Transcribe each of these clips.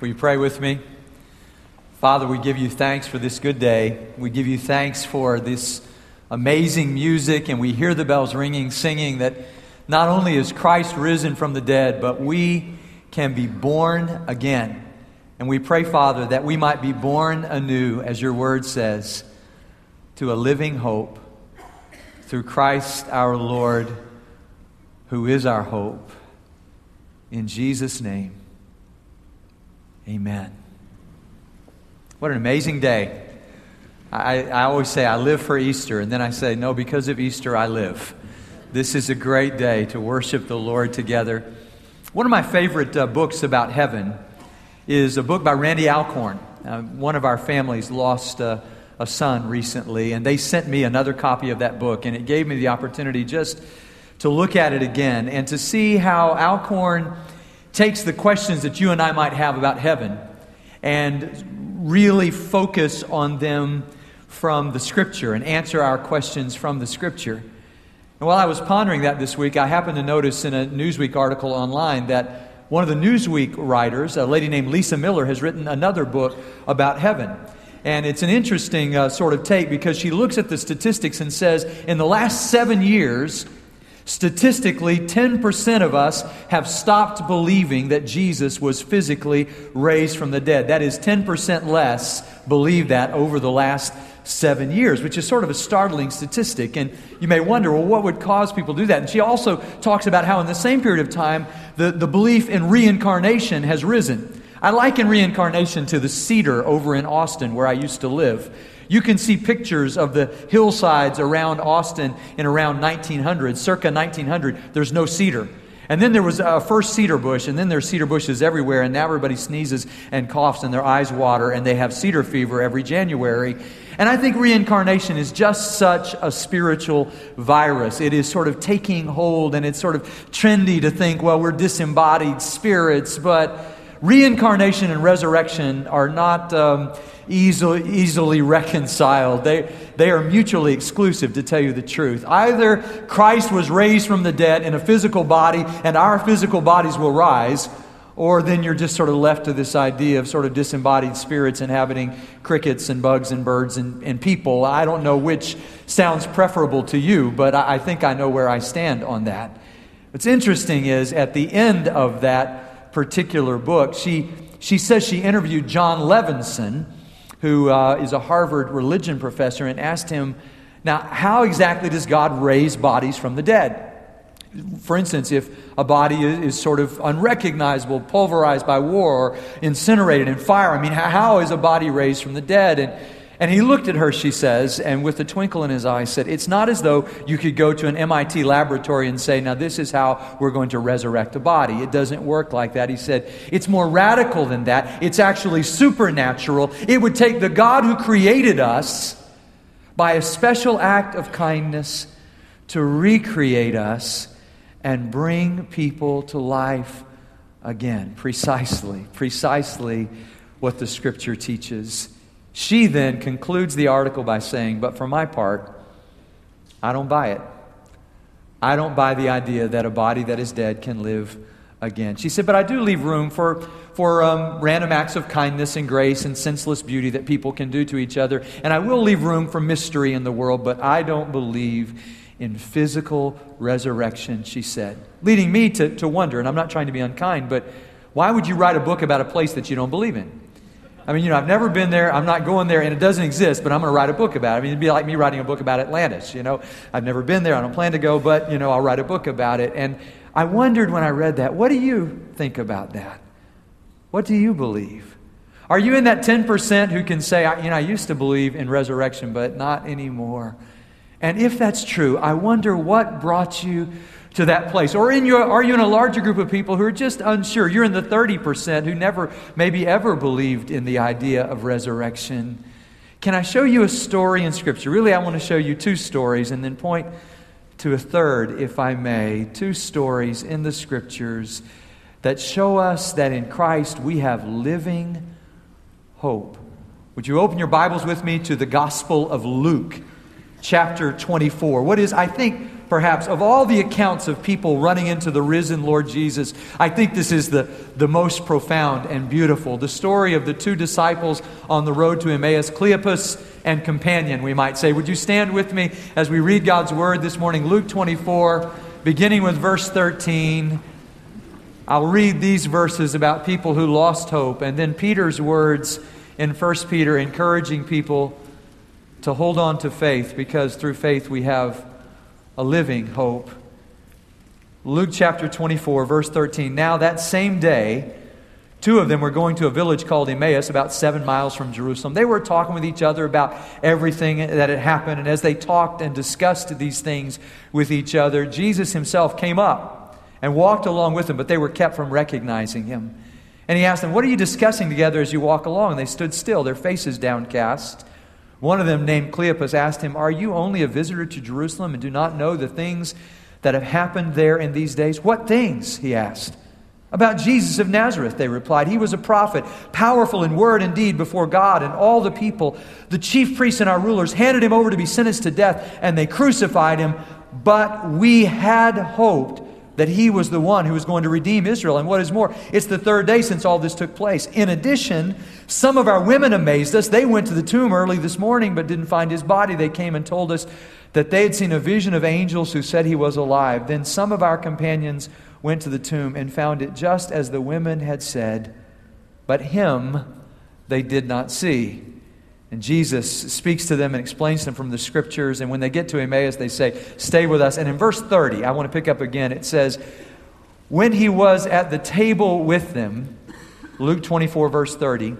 Will you pray with me? Father, we give you thanks for this good day. We give you thanks for this amazing music, and we hear the bells ringing, singing that not only is Christ risen from the dead, but we can be born again. And we pray, Father, that we might be born anew, as your word says, to a living hope through Christ our Lord, who is our hope. In Jesus' name, amen. What an amazing day. I, I always say I live for Easter, and then I say, no, because of Easter, I live. This is a great day to worship the Lord together. One of my favorite uh, books about heaven is a book by Randy Alcorn. Uh, one of our families lost uh, a son recently, and they sent me another copy of that book, and it gave me the opportunity just to look at it again and to see how Alcorn takes the questions that you and I might have about heaven and really focus on them from the Scripture and answer our questions from the Scripture. And while I was pondering that this week, I happened to notice in a Newsweek article online that one of the Newsweek writers, a lady named Lisa Miller, has written another book about heaven. And it's an interesting uh, sort of take because she looks at the statistics and says, in the last seven years, statistically, 10% of us have stopped believing that Jesus was physically raised from the dead. That is 10% less believe that over the last seven years, which is sort of a startling statistic. And you may wonder, well, what would cause people to do that? And she also talks about how, in the same period of time, the, the belief in reincarnation has risen. I liken reincarnation to the cedar over in Austin where I used to live. You can see pictures of the hillsides around Austin in around 1900, circa 1900. There's no cedar. And then there was a first cedar bush, and then there's cedar bushes everywhere, and now everybody sneezes and coughs and their eyes water, and they have cedar fever every January. And I think reincarnation is just such a spiritual virus. It is sort of taking hold, and it's sort of trendy to think, well, we're disembodied spirits, but reincarnation and resurrection are not um, easily, easily reconciled. They, they are mutually exclusive, to tell you the truth. Either Christ was raised from the dead in a physical body and our physical bodies will rise, or then you're just sort of left to this idea of sort of disembodied spirits inhabiting crickets and bugs and birds and, and people. I don't know which sounds preferable to you, but I, I think I know where I stand on that. What's interesting is at the end of that, particular book. She, she says she interviewed Jon Levenson, who uh, is a Harvard religion professor, and asked him, Now, how exactly does God raise bodies from the dead? For instance, if a body is, sort of unrecognizable, pulverized by war, or incinerated in fire, I mean, how, how is a body raised from the dead? And and he looked at her, she says, and with a twinkle in his eye said, It's not as though you could go to an MIT laboratory and say, Now, this is how we're going to resurrect a body. It doesn't work like that. He said, It's more radical than that. It's actually supernatural. It would take the God who created us by a special act of kindness to recreate us and bring people to life again. Precisely, precisely what the scripture teaches. She then concludes the article by saying, But for my part, I don't buy it. I don't buy the idea that a body that is dead can live again. She said, But I do leave room for, for um, random acts of kindness and grace and senseless beauty that people can do to each other. And I will leave room for mystery in the world, but I don't believe in physical resurrection, she said. Leading me to, to wonder, and I'm not trying to be unkind, but why would you write a book about a place that you don't believe in? I mean, you know, I've never been there. I'm not going there, and it doesn't exist, but I'm going to write a book about it. I mean, it'd be like me writing a book about Atlantis, you know. I've never been there. I don't plan to go, but, you know, I'll write a book about it. And I wondered when I read that, what do you think about that? What do you believe? Are you in that 10% who can say, you know, I used to believe in resurrection, but not anymore? And if that's true, I wonder what brought you to that place? Or in your, are you in a larger group of people who are just unsure? You're in the 30% who never, maybe ever believed in the idea of resurrection. Can I show you a story in Scripture? Really, I want to show you two stories and then point to a third, if I may. Two stories in the Scriptures that show us that in Christ we have living hope. Would you open your Bibles with me to the Gospel of Luke, chapter 24? What is, I think, perhaps, of all the accounts of people running into the risen Lord Jesus, I think this is the, the most profound and beautiful. The story of the two disciples on the road to Emmaus, Cleopas and companion, we might say. Would you stand with me as we read God's word this morning? Luke 24, beginning with verse 13. I'll read these verses about people who lost hope, and then Peter's words in 1 Peter encouraging people to hold on to faith because through faith we have a living hope. Luke chapter 24, verse 13. Now, that same day, two of them were going to a village called Emmaus, about seven miles from Jerusalem. They were talking with each other about everything that had happened. And as they talked and discussed these things with each other, Jesus himself came up and walked along with them, but they were kept from recognizing him. And he asked them, What are you discussing together as you walk along? And they stood still, their faces downcast. One of them, named Cleopas, asked him, Are you only a visitor to Jerusalem and do not know the things that have happened there in these days? What things? he asked. About Jesus of Nazareth, they replied. He was a prophet, powerful in word and deed before God and all the people. The chief priests and our rulers handed him over to be sentenced to death, and they crucified him. But we had hoped that he was the one who was going to redeem Israel. And what is more, it's the third day since all this took place. In addition, some of our women amazed us. They went to the tomb early this morning but didn't find his body. They came and told us that they had seen a vision of angels who said he was alive. Then some of our companions went to the tomb and found it just as the women had said, but him they did not see. And Jesus speaks to them and explains to them from the scriptures. And when they get to Emmaus, they say, Stay with us. And in verse 30, I want to pick up again, it says, When he was at the table with them, Luke 24, verse 30,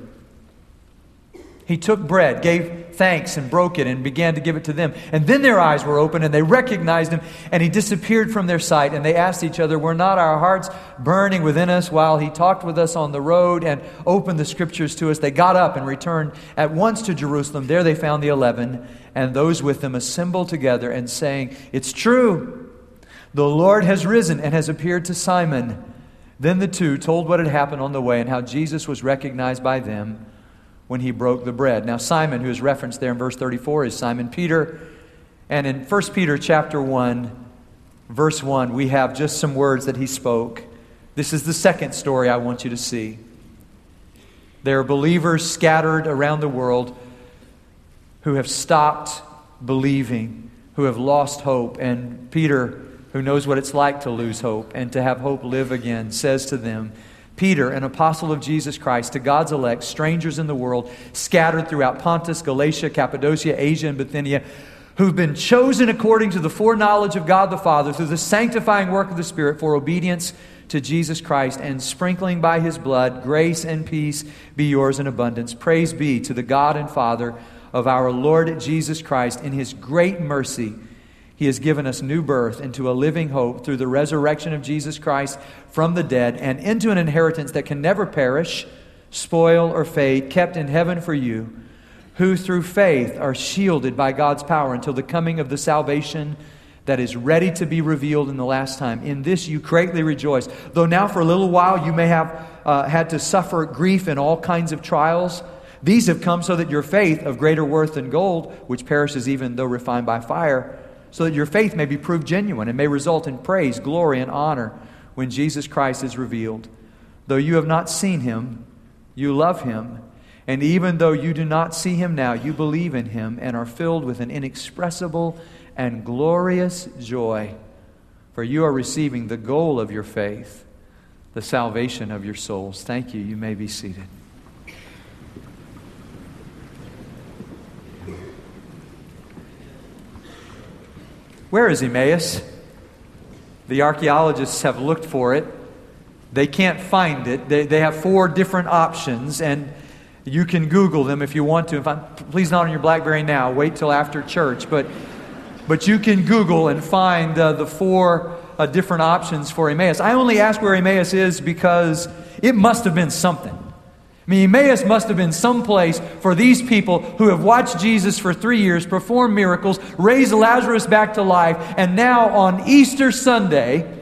he took bread, gave thanks, and broke it, and began to give it to them. And then their eyes were opened, and they recognized him, and he disappeared from their sight. And they asked each other, Were not our hearts burning within us while he talked with us on the road and opened the scriptures to us? They got up and returned at once to Jerusalem. There they found the eleven, and those with them assembled together, and saying, It's true, the Lord has risen and has appeared to Simon. Then the two told what had happened on the way and how Jesus was recognized by them when he broke the bread. Now, Simon, who is referenced there in verse 34, is Simon Peter. And in 1 Peter chapter 1, verse 1, we have just some words that he spoke. This is the second story I want you to see. There are believers scattered around the world who have stopped believing, who have lost hope. And Peter, who knows what it's like to lose hope and to have hope live again, says to them, Peter, an apostle of Jesus Christ, to God's elect, strangers in the world, scattered throughout Pontus, Galatia, Cappadocia, Asia, and Bithynia, who've been chosen according to the foreknowledge of God the Father through the sanctifying work of the Spirit for obedience to Jesus Christ and sprinkling by his blood, grace and peace be yours in abundance. Praise be to the God and Father of our Lord Jesus Christ in his great mercy he has given us new birth into a living hope through the resurrection of Jesus Christ from the dead and into an inheritance that can never perish, spoil, or fade, kept in heaven for you, who through faith are shielded by God's power until the coming of the salvation that is ready to be revealed in the last time. In this you greatly rejoice. Though now for a little while you may have uh, had to suffer grief in all kinds of trials. These have come so that your faith, of greater worth than gold, which perishes even though refined by fire, so that your faith may be proved genuine and may result in praise, glory, and honor when Jesus Christ is revealed. Though you have not seen him, you love him. And even though you do not see him now, you believe in him and are filled with an inexpressible and glorious joy. For you are receiving the goal of your faith, the salvation of your souls. Thank you. You may be seated. Where is Emmaus? The archaeologists have looked for it. They can't find it. They, they have four different options, and you can Google them if you want to. If I'm, please not on your Blackberry now. Wait till after church. But, but you can Google and find uh, the four uh, different options for Emmaus. I only ask where Emmaus is because it must have been something. Emmaus must have been some place for these people who have watched Jesus for three years perform miracles, raise Lazarus back to life, and now on Easter Sunday,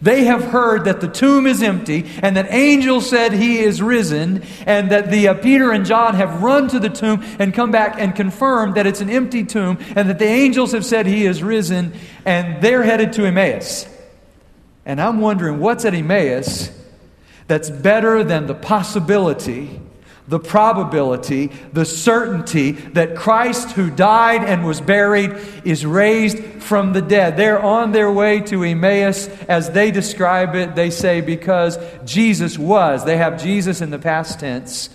They have heard that the tomb is empty and that angels said he is risen, and that the uh, Peter and John have run to the tomb and come back and confirmed that it's an empty tomb and that the angels have said he is risen, and they're headed to Emmaus. And I'm wondering what's at Emmaus that's better than the possibility the probability, the certainty that Christ, who died and was buried, is raised from the dead. They're on their way to Emmaus. As they describe it, they say, because Jesus was. They have Jesus in the past tense.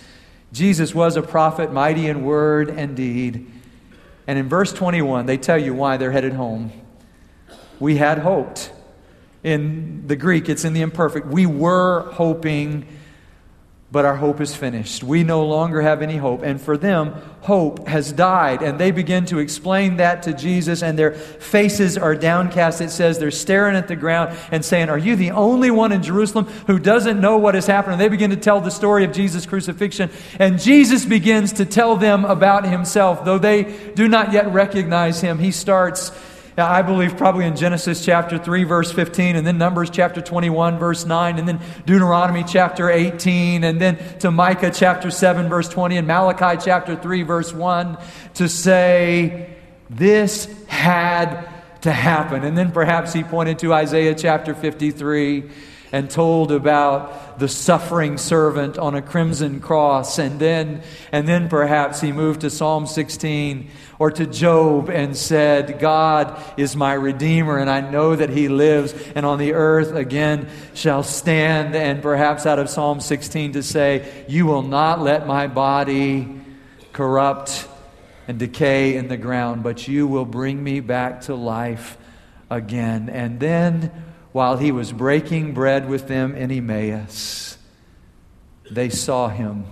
Jesus was a prophet, mighty in word and deed. And in verse 21, they tell you why they're headed home. We had hoped. In the Greek, it's in the imperfect. We were hoping but our hope is finished. We no longer have any hope. And for them, hope has died. And they begin to explain that to Jesus, and their faces are downcast. It says they're staring at the ground and saying, Are you the only one in Jerusalem who doesn't know what has happened? And they begin to tell the story of Jesus' crucifixion. And Jesus begins to tell them about himself. Though they do not yet recognize him, he starts I believe probably in Genesis chapter 3, verse 15, and then Numbers chapter 21, verse 9, and then Deuteronomy chapter 18, and then to Micah chapter 7, verse 20, and Malachi chapter 3, verse 1, to say, This had to happen. And then perhaps he pointed to Isaiah chapter 53 and told about the suffering servant on a crimson cross. And then and then perhaps he moved to Psalm 16 or to Job and said God is my redeemer and I know that he lives and on the earth again shall stand. And perhaps out of Psalm 16 to say you will not let my body corrupt and decay in the ground but you will bring me back to life again. And then while he was breaking bread with them in Emmaus, they saw him.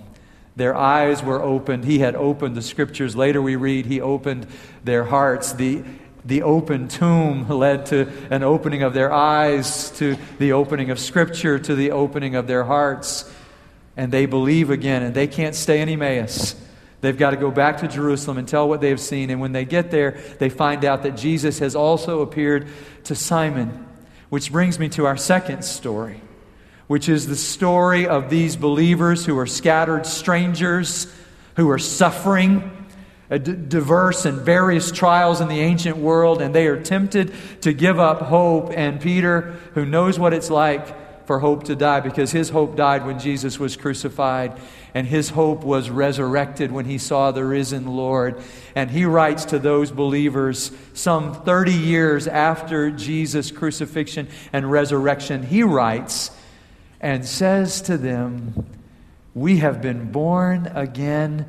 Their eyes were opened. He had opened the scriptures. Later we read he opened their hearts. The, the open tomb led to an opening of their eyes, to the opening of scripture, to the opening of their hearts. And they believe again, and they can't stay in Emmaus. They've got to go back to Jerusalem and tell what they have seen. And when they get there, they find out that Jesus has also appeared to Simon. Which brings me to our second story, which is the story of these believers who are scattered strangers, who are suffering diverse and various trials in the ancient world, and they are tempted to give up hope. And Peter, who knows what it's like for hope to die, because his hope died when Jesus was crucified, and his hope was resurrected when he saw the risen Lord. And he writes to those believers some 30 years after Jesus' crucifixion and resurrection. He writes and says to them, We have been born again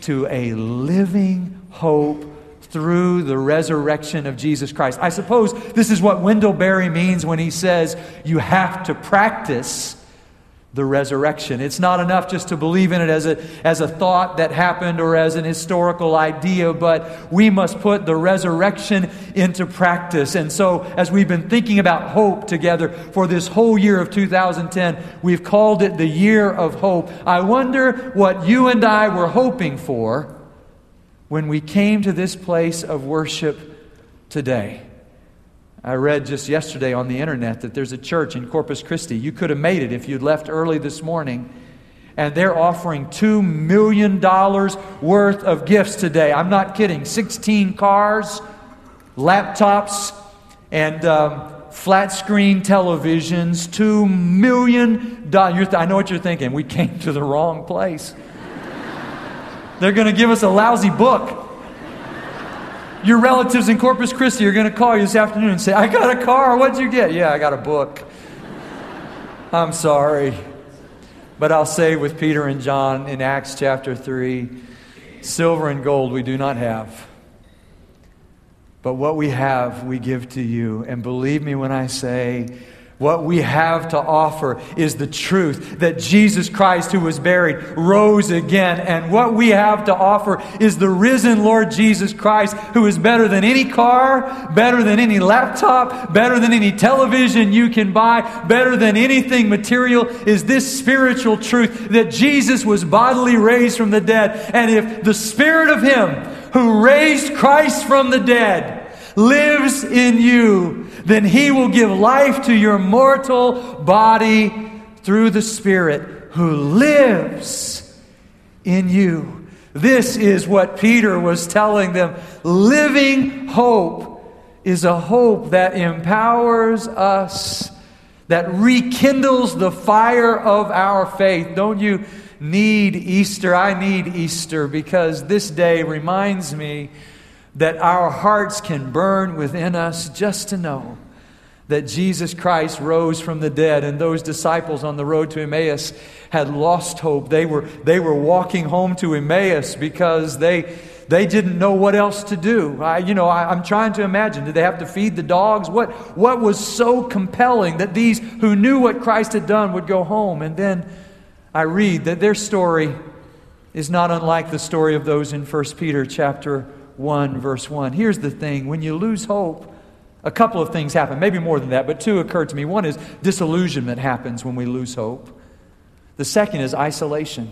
to a living hope through the resurrection of Jesus Christ. I suppose this is what Wendell Berry means when he says you have to practice the resurrection. It's not enough just to believe in it as a, as a thought that happened or as an historical idea, but we must put the resurrection into practice. And so, as we've been thinking about hope together for this whole year of 2010, we've called it the year of hope. I wonder what you and I were hoping for when we came to this place of worship today. I read just yesterday on the internet that there's a church in Corpus Christi. You could have made it if you'd left early this morning. And they're offering $2 million worth of gifts today. I'm not kidding. 16 cars, laptops, and um, flat screen televisions. $2 million. I know what you're thinking. We came to the wrong place. They're going to give us a lousy book. Your relatives in Corpus Christi are going to call you this afternoon and say, I got a car. What'd you get? Yeah, I got a book. I'm sorry. But I'll say with Peter and John in Acts chapter 3 silver and gold we do not have. But what we have, we give to you. And believe me when I say, what we have to offer is the truth that Jesus Christ, who was buried, rose again. And what we have to offer is the risen Lord Jesus Christ, who is better than any car, better than any laptop, better than any television you can buy, better than anything material, is this spiritual truth that Jesus was bodily raised from the dead. And if the Spirit of Him who raised Christ from the dead lives in you, then he will give life to your mortal body through the Spirit who lives in you. This is what Peter was telling them. Living hope is a hope that empowers us, that rekindles the fire of our faith. Don't you need Easter? I need Easter because this day reminds me that our hearts can burn within us just to know that Jesus Christ rose from the dead, and those disciples on the road to Emmaus had lost hope. They were, they were walking home to Emmaus because they, they didn't know what else to do. I, you know, I, am trying to imagine. Did they have to feed the dogs? What, what was so compelling that these who knew what Christ had done would go home? And then I read that their story is not unlike the story of those in 1 Peter chapter 1, verse 1. Here's the thing when you lose hope, a couple of things happen, maybe more than that, but two occur to me. One is disillusionment happens when we lose hope. The second is isolation.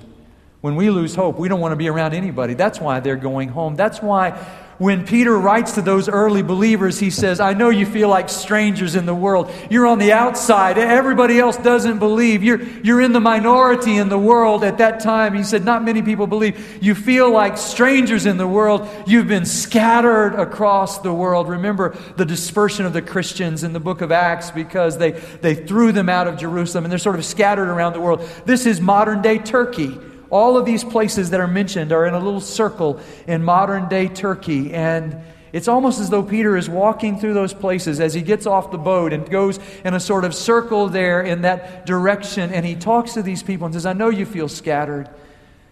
When we lose hope, we don't want to be around anybody. That's why they're going home. That's why when Peter writes to those early believers, he says, I know you feel like strangers in the world. You're on the outside. Everybody else doesn't believe. You're, you're in the minority in the world at that time. He said, Not many people believe. You feel like strangers in the world. You've been scattered across the world. Remember the dispersion of the Christians in the book of Acts because they, they threw them out of Jerusalem and they're sort of scattered around the world. This is modern day Turkey. All of these places that are mentioned are in a little circle in modern day Turkey. And it's almost as though Peter is walking through those places as he gets off the boat and goes in a sort of circle there in that direction. And he talks to these people and says, I know you feel scattered.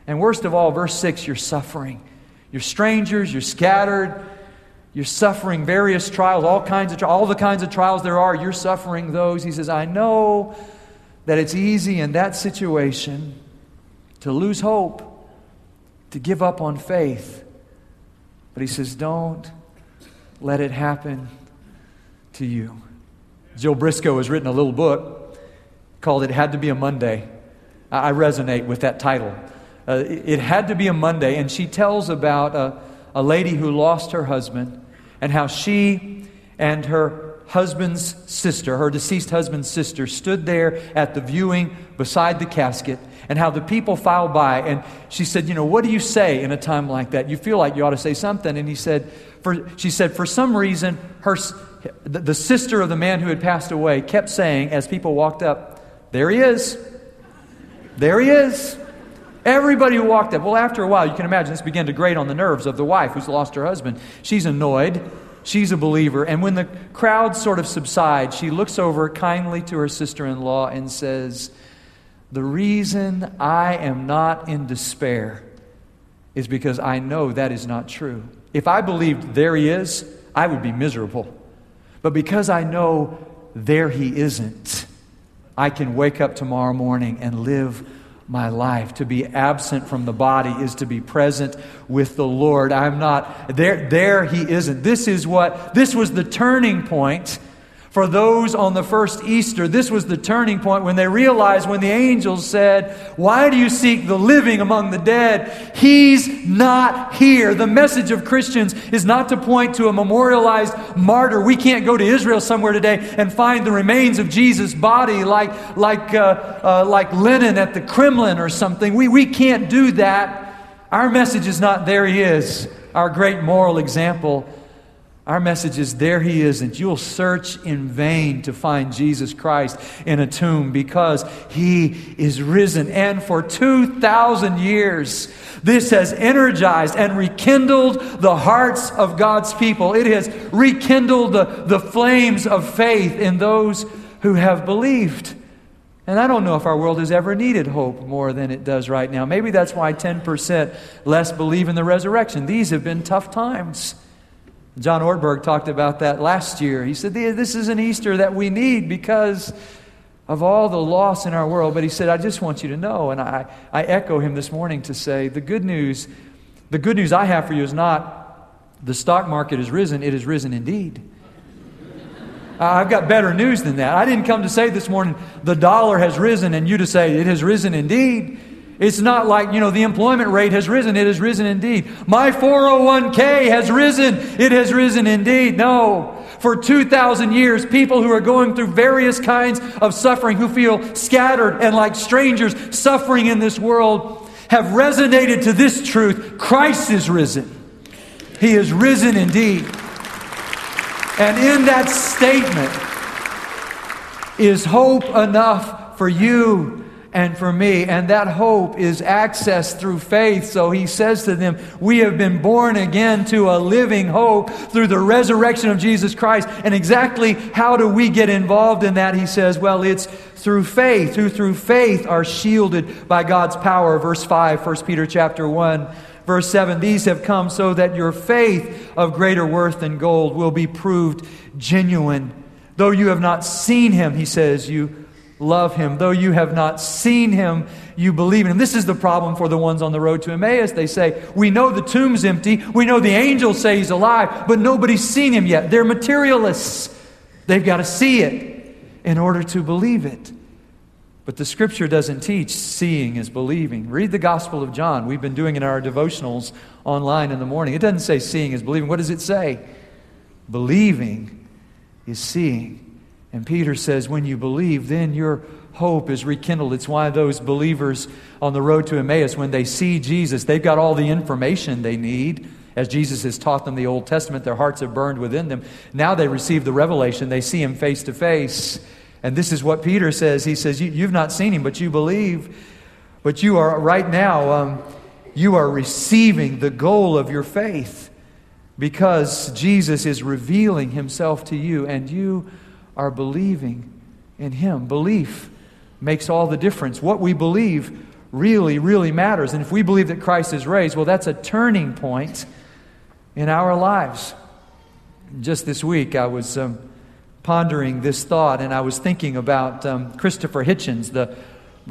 And worst of all, verse 6, you're suffering. You're strangers, you're scattered, you're suffering various trials, all kinds of all the kinds of trials there are, you're suffering those. He says, I know that it's easy in that situation to lose hope, to give up on faith. But he says, don't let it happen to you. Jill Briscoe has written a little book called It Had to Be a Monday. I resonate with that title. Uh, it had to be a Monday, and she tells about a, a lady who lost her husband and how she and her husband's sister, her deceased husband's sister, stood there at the viewing beside the casket and how the people filed by. And she said, You know, what do you say in a time like that? You feel like you ought to say something. And he said, for, She said, For some reason, her, the, the sister of the man who had passed away kept saying, as people walked up, There he is. There he is. Everybody who walked up. Well, after a while, you can imagine this began to grate on the nerves of the wife who's lost her husband. She's annoyed. She's a believer. And when the crowd sort of subsides, she looks over kindly to her sister in law and says, the reason I am not in despair is because I know that is not true. If I believed there he is, I would be miserable. But because I know there he isn't, I can wake up tomorrow morning and live my life. To be absent from the body is to be present with the Lord. I'm not there there he isn't. This is what this was the turning point for those on the first Easter, this was the turning point when they realized when the angels said, Why do you seek the living among the dead? He's not here. The message of Christians is not to point to a memorialized martyr. We can't go to Israel somewhere today and find the remains of Jesus' body like, like, uh, uh, like Lenin at the Kremlin or something. We, we can't do that. Our message is not there he is, our great moral example. Our message is there he is, and you'll search in vain to find Jesus Christ in a tomb because he is risen. And for 2,000 years, this has energized and rekindled the hearts of God's people. It has rekindled the, the flames of faith in those who have believed. And I don't know if our world has ever needed hope more than it does right now. Maybe that's why 10% less believe in the resurrection. These have been tough times. John Ortberg talked about that last year. He said, This is an Easter that we need because of all the loss in our world. But he said, I just want you to know, and I, I echo him this morning to say, the good news, the good news I have for you is not the stock market has risen, it has risen indeed. I've got better news than that. I didn't come to say this morning, the dollar has risen, and you to say, it has risen indeed. It's not like, you know, the employment rate has risen. It has risen indeed. My 401k has risen. It has risen indeed. No. For 2,000 years, people who are going through various kinds of suffering, who feel scattered and like strangers suffering in this world, have resonated to this truth Christ is risen. He is risen indeed. And in that statement is hope enough for you and for me. And that hope is accessed through faith. So he says to them, We have been born again to a living hope through the resurrection of Jesus Christ. And exactly how do we get involved in that? He says, Well, it's through faith, who through faith are shielded by God's power. Verse 5, 1 Peter chapter 1. Verse 7 These have come so that your faith of greater worth than gold will be proved genuine. Though you have not seen him, he says, you love him. Though you have not seen him, you believe in him. This is the problem for the ones on the road to Emmaus. They say, We know the tomb's empty. We know the angels say he's alive, but nobody's seen him yet. They're materialists. They've got to see it in order to believe it. But the scripture doesn't teach seeing is believing. Read the Gospel of John. We've been doing in our devotionals online in the morning. It doesn't say seeing is believing. What does it say? Believing is seeing. And Peter says, when you believe, then your hope is rekindled. It's why those believers on the road to Emmaus, when they see Jesus, they've got all the information they need. As Jesus has taught them the Old Testament, their hearts have burned within them. Now they receive the revelation. They see him face to face. And this is what Peter says. He says, you, have not seen him, but you believe. But you are, right now, um, you are receiving the goal of your faith because Jesus is revealing himself to you and you are believing in him. Belief makes all the difference. What we believe really, really matters. And if we believe that Christ is raised, well, that's a turning point in our lives. Just this week, I was. Um, pondering this thought, and I was thinking about um, Christopher Hitchens, the,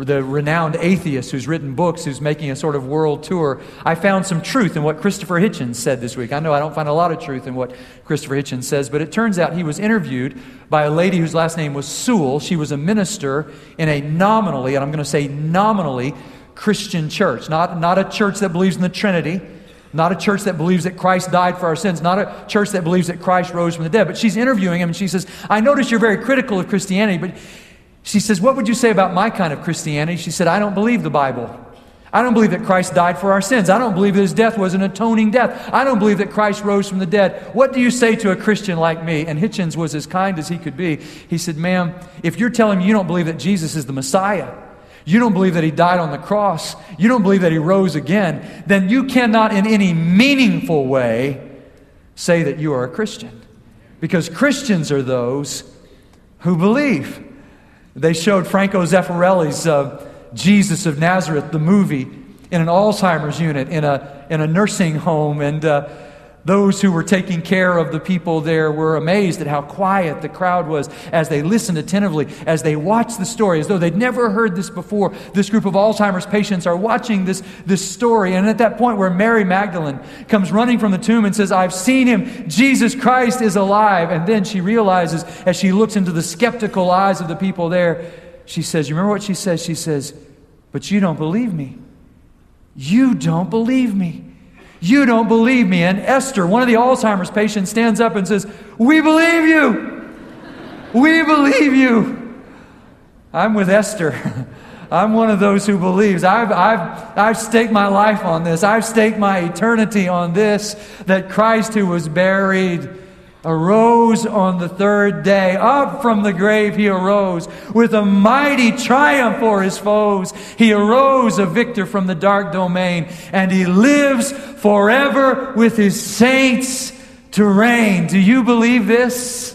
the renowned atheist who's written books, who's making a sort of world tour. I found some truth in what Christopher Hitchens said this week. I know I don't find a lot of truth in what Christopher Hitchens says, but it turns out he was interviewed by a lady whose last name was Sewell. She was a minister in a nominally, and I'm going to say nominally, Christian church, not, not a church that believes in the Trinity not a church that believes that Christ died for our sins. Not a church that believes that Christ rose from the dead. But she's interviewing him and she says, I notice you're very critical of Christianity, but she says, What would you say about my kind of Christianity? She said, I don't believe the Bible. I don't believe that Christ died for our sins. I don't believe that his death was an atoning death. I don't believe that Christ rose from the dead. What do you say to a Christian like me? And Hitchens was as kind as he could be. He said, Ma'am, if you're telling me you don't believe that Jesus is the Messiah, you don't believe that he died on the cross, you don't believe that he rose again, then you cannot in any meaningful way say that you are a Christian. Because Christians are those who believe. They showed Franco Zeffirelli's uh, Jesus of Nazareth, the movie, in an Alzheimer's unit in a, in a nursing home. And uh, those who were taking care of the people there were amazed at how quiet the crowd was as they listened attentively, as they watched the story, as though they'd never heard this before. This group of Alzheimer's patients are watching this, this story. And at that point, where Mary Magdalene comes running from the tomb and says, I've seen him, Jesus Christ is alive. And then she realizes, as she looks into the skeptical eyes of the people there, she says, You remember what she says? She says, But you don't believe me. You don't believe me. You don't believe me. And Esther, one of the Alzheimer's patients, stands up and says, We believe you. We believe you. I'm with Esther. I'm one of those who believes. I've, I've, I've staked my life on this. I've staked my eternity on this that Christ, who was buried, arose on the third day. Up from the grave he arose with a mighty triumph for his foes. He arose a victor from the dark domain, and he lives forever with his saints to reign. Do you believe this?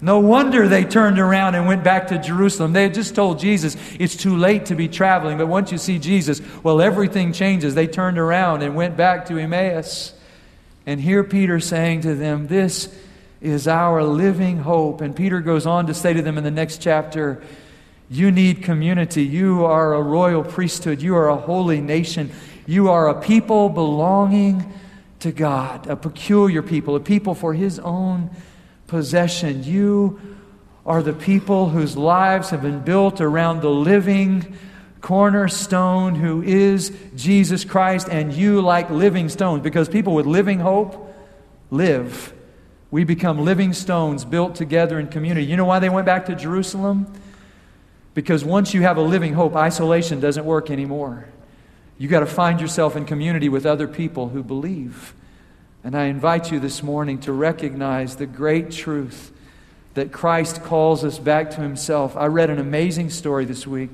No wonder they turned around and went back to Jerusalem. They had just told Jesus it's too late to be traveling, but once you see Jesus, well, everything changes. They turned around and went back to Emmaus. And hear Peter saying to them, This is our living hope. And Peter goes on to say to them in the next chapter, You need community. You are a royal priesthood. You are a holy nation. You are a people belonging to God, a peculiar people, a people for His own possession. You are the people whose lives have been built around the living, cornerstone who is Jesus Christ, and you like living stones, because people with living hope live We become living stones built together in community. You know why they went back to Jerusalem? Because once you have a living hope, isolation doesn't work anymore. You got to find yourself in community with other people who believe. And I invite you this morning to recognize the great truth that Christ calls us back to himself. I read an amazing story this week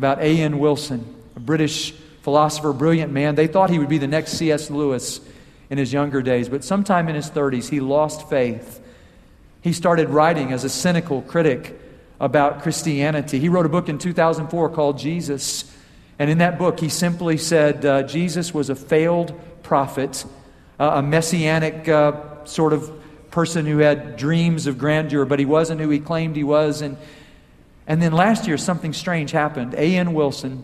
about A.N. Wilson, a British philosopher, brilliant man. They thought he would be the next C.S. Lewis in his younger days, but sometime in his 30s, he lost faith. He started writing as a cynical critic about Christianity. He wrote a book in 2004 called Jesus. And in that book, he simply said uh, Jesus was a failed prophet, uh, a messianic uh, sort of person who had dreams of grandeur, but he wasn't who he claimed he was. And, and then last year, something strange happened. A.N. Wilson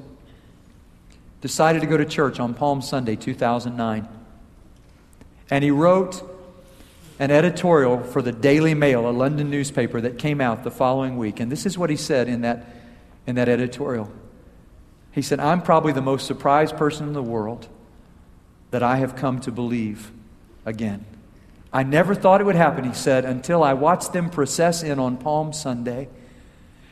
decided to go to church on Palm Sunday, 2009. And he wrote an editorial for the Daily Mail, a London newspaper that came out the following week. And this is what he said in that, in that editorial. He said, I'm probably the most surprised person in the world that I have come to believe again. I never thought it would happen, he said, until I watched them process in on Palm Sunday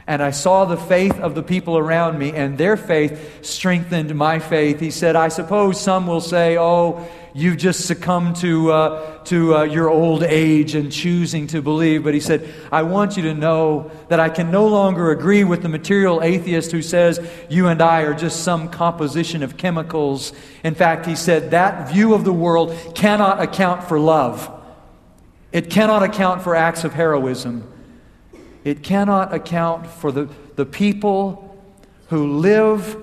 and I saw the faith of the people around me, and their faith strengthened my faith. He said, I suppose some will say, Oh, you've just succumbed to, uh, to uh, your old age and choosing to believe. But he said, I want you to know that I can no longer agree with the material atheist who says you and I are just some composition of chemicals. In fact, he said, that view of the world cannot account for love, it cannot account for acts of heroism. It cannot account for the, the people who live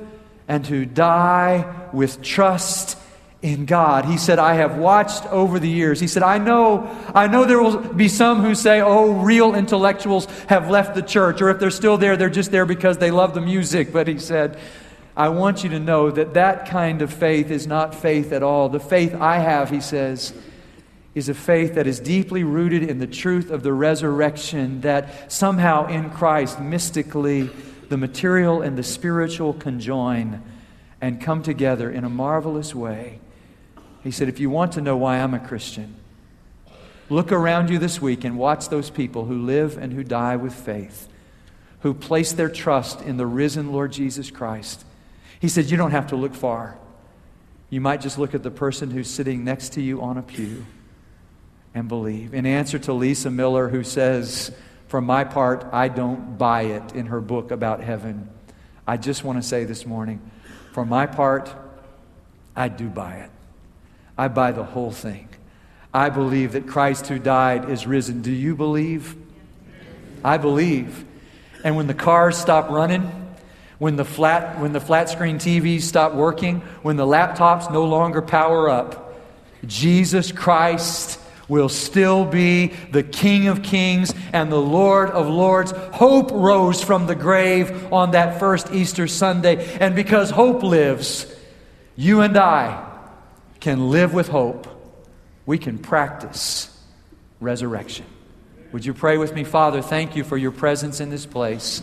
and who die with trust in God. He said, I have watched over the years. He said, I know, I know there will be some who say, oh, real intellectuals have left the church, or if they're still there, they're just there because they love the music. But he said, I want you to know that that kind of faith is not faith at all. The faith I have, he says, is a faith that is deeply rooted in the truth of the resurrection, that somehow in Christ, mystically, the material and the spiritual conjoin and come together in a marvelous way. He said, If you want to know why I'm a Christian, look around you this week and watch those people who live and who die with faith, who place their trust in the risen Lord Jesus Christ. He said, You don't have to look far. You might just look at the person who's sitting next to you on a pew and believe. In answer to Lisa Miller, who says, For my part, I don't buy it in her book about heaven, I just want to say this morning, for my part, I do buy it. I buy the whole thing. I believe that Christ who died is risen. Do you believe? I believe. And when the cars stop running, when the flat, when the flat screen TVs stop working, when the laptops no longer power up, Jesus Christ will still be the King of Kings and the Lord of Lords. Hope rose from the grave on that first Easter Sunday. And because hope lives, you and I can live with hope. We can practice resurrection. Would you pray with me, Father? Thank you for your presence in this place,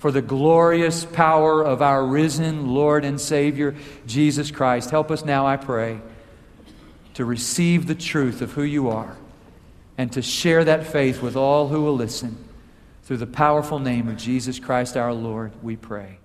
for the glorious power of our risen Lord and Savior, Jesus Christ. Help us now, I pray to receive the truth of who you are and to share that faith with all who will listen. Through the powerful name of Jesus Christ our Lord, we pray.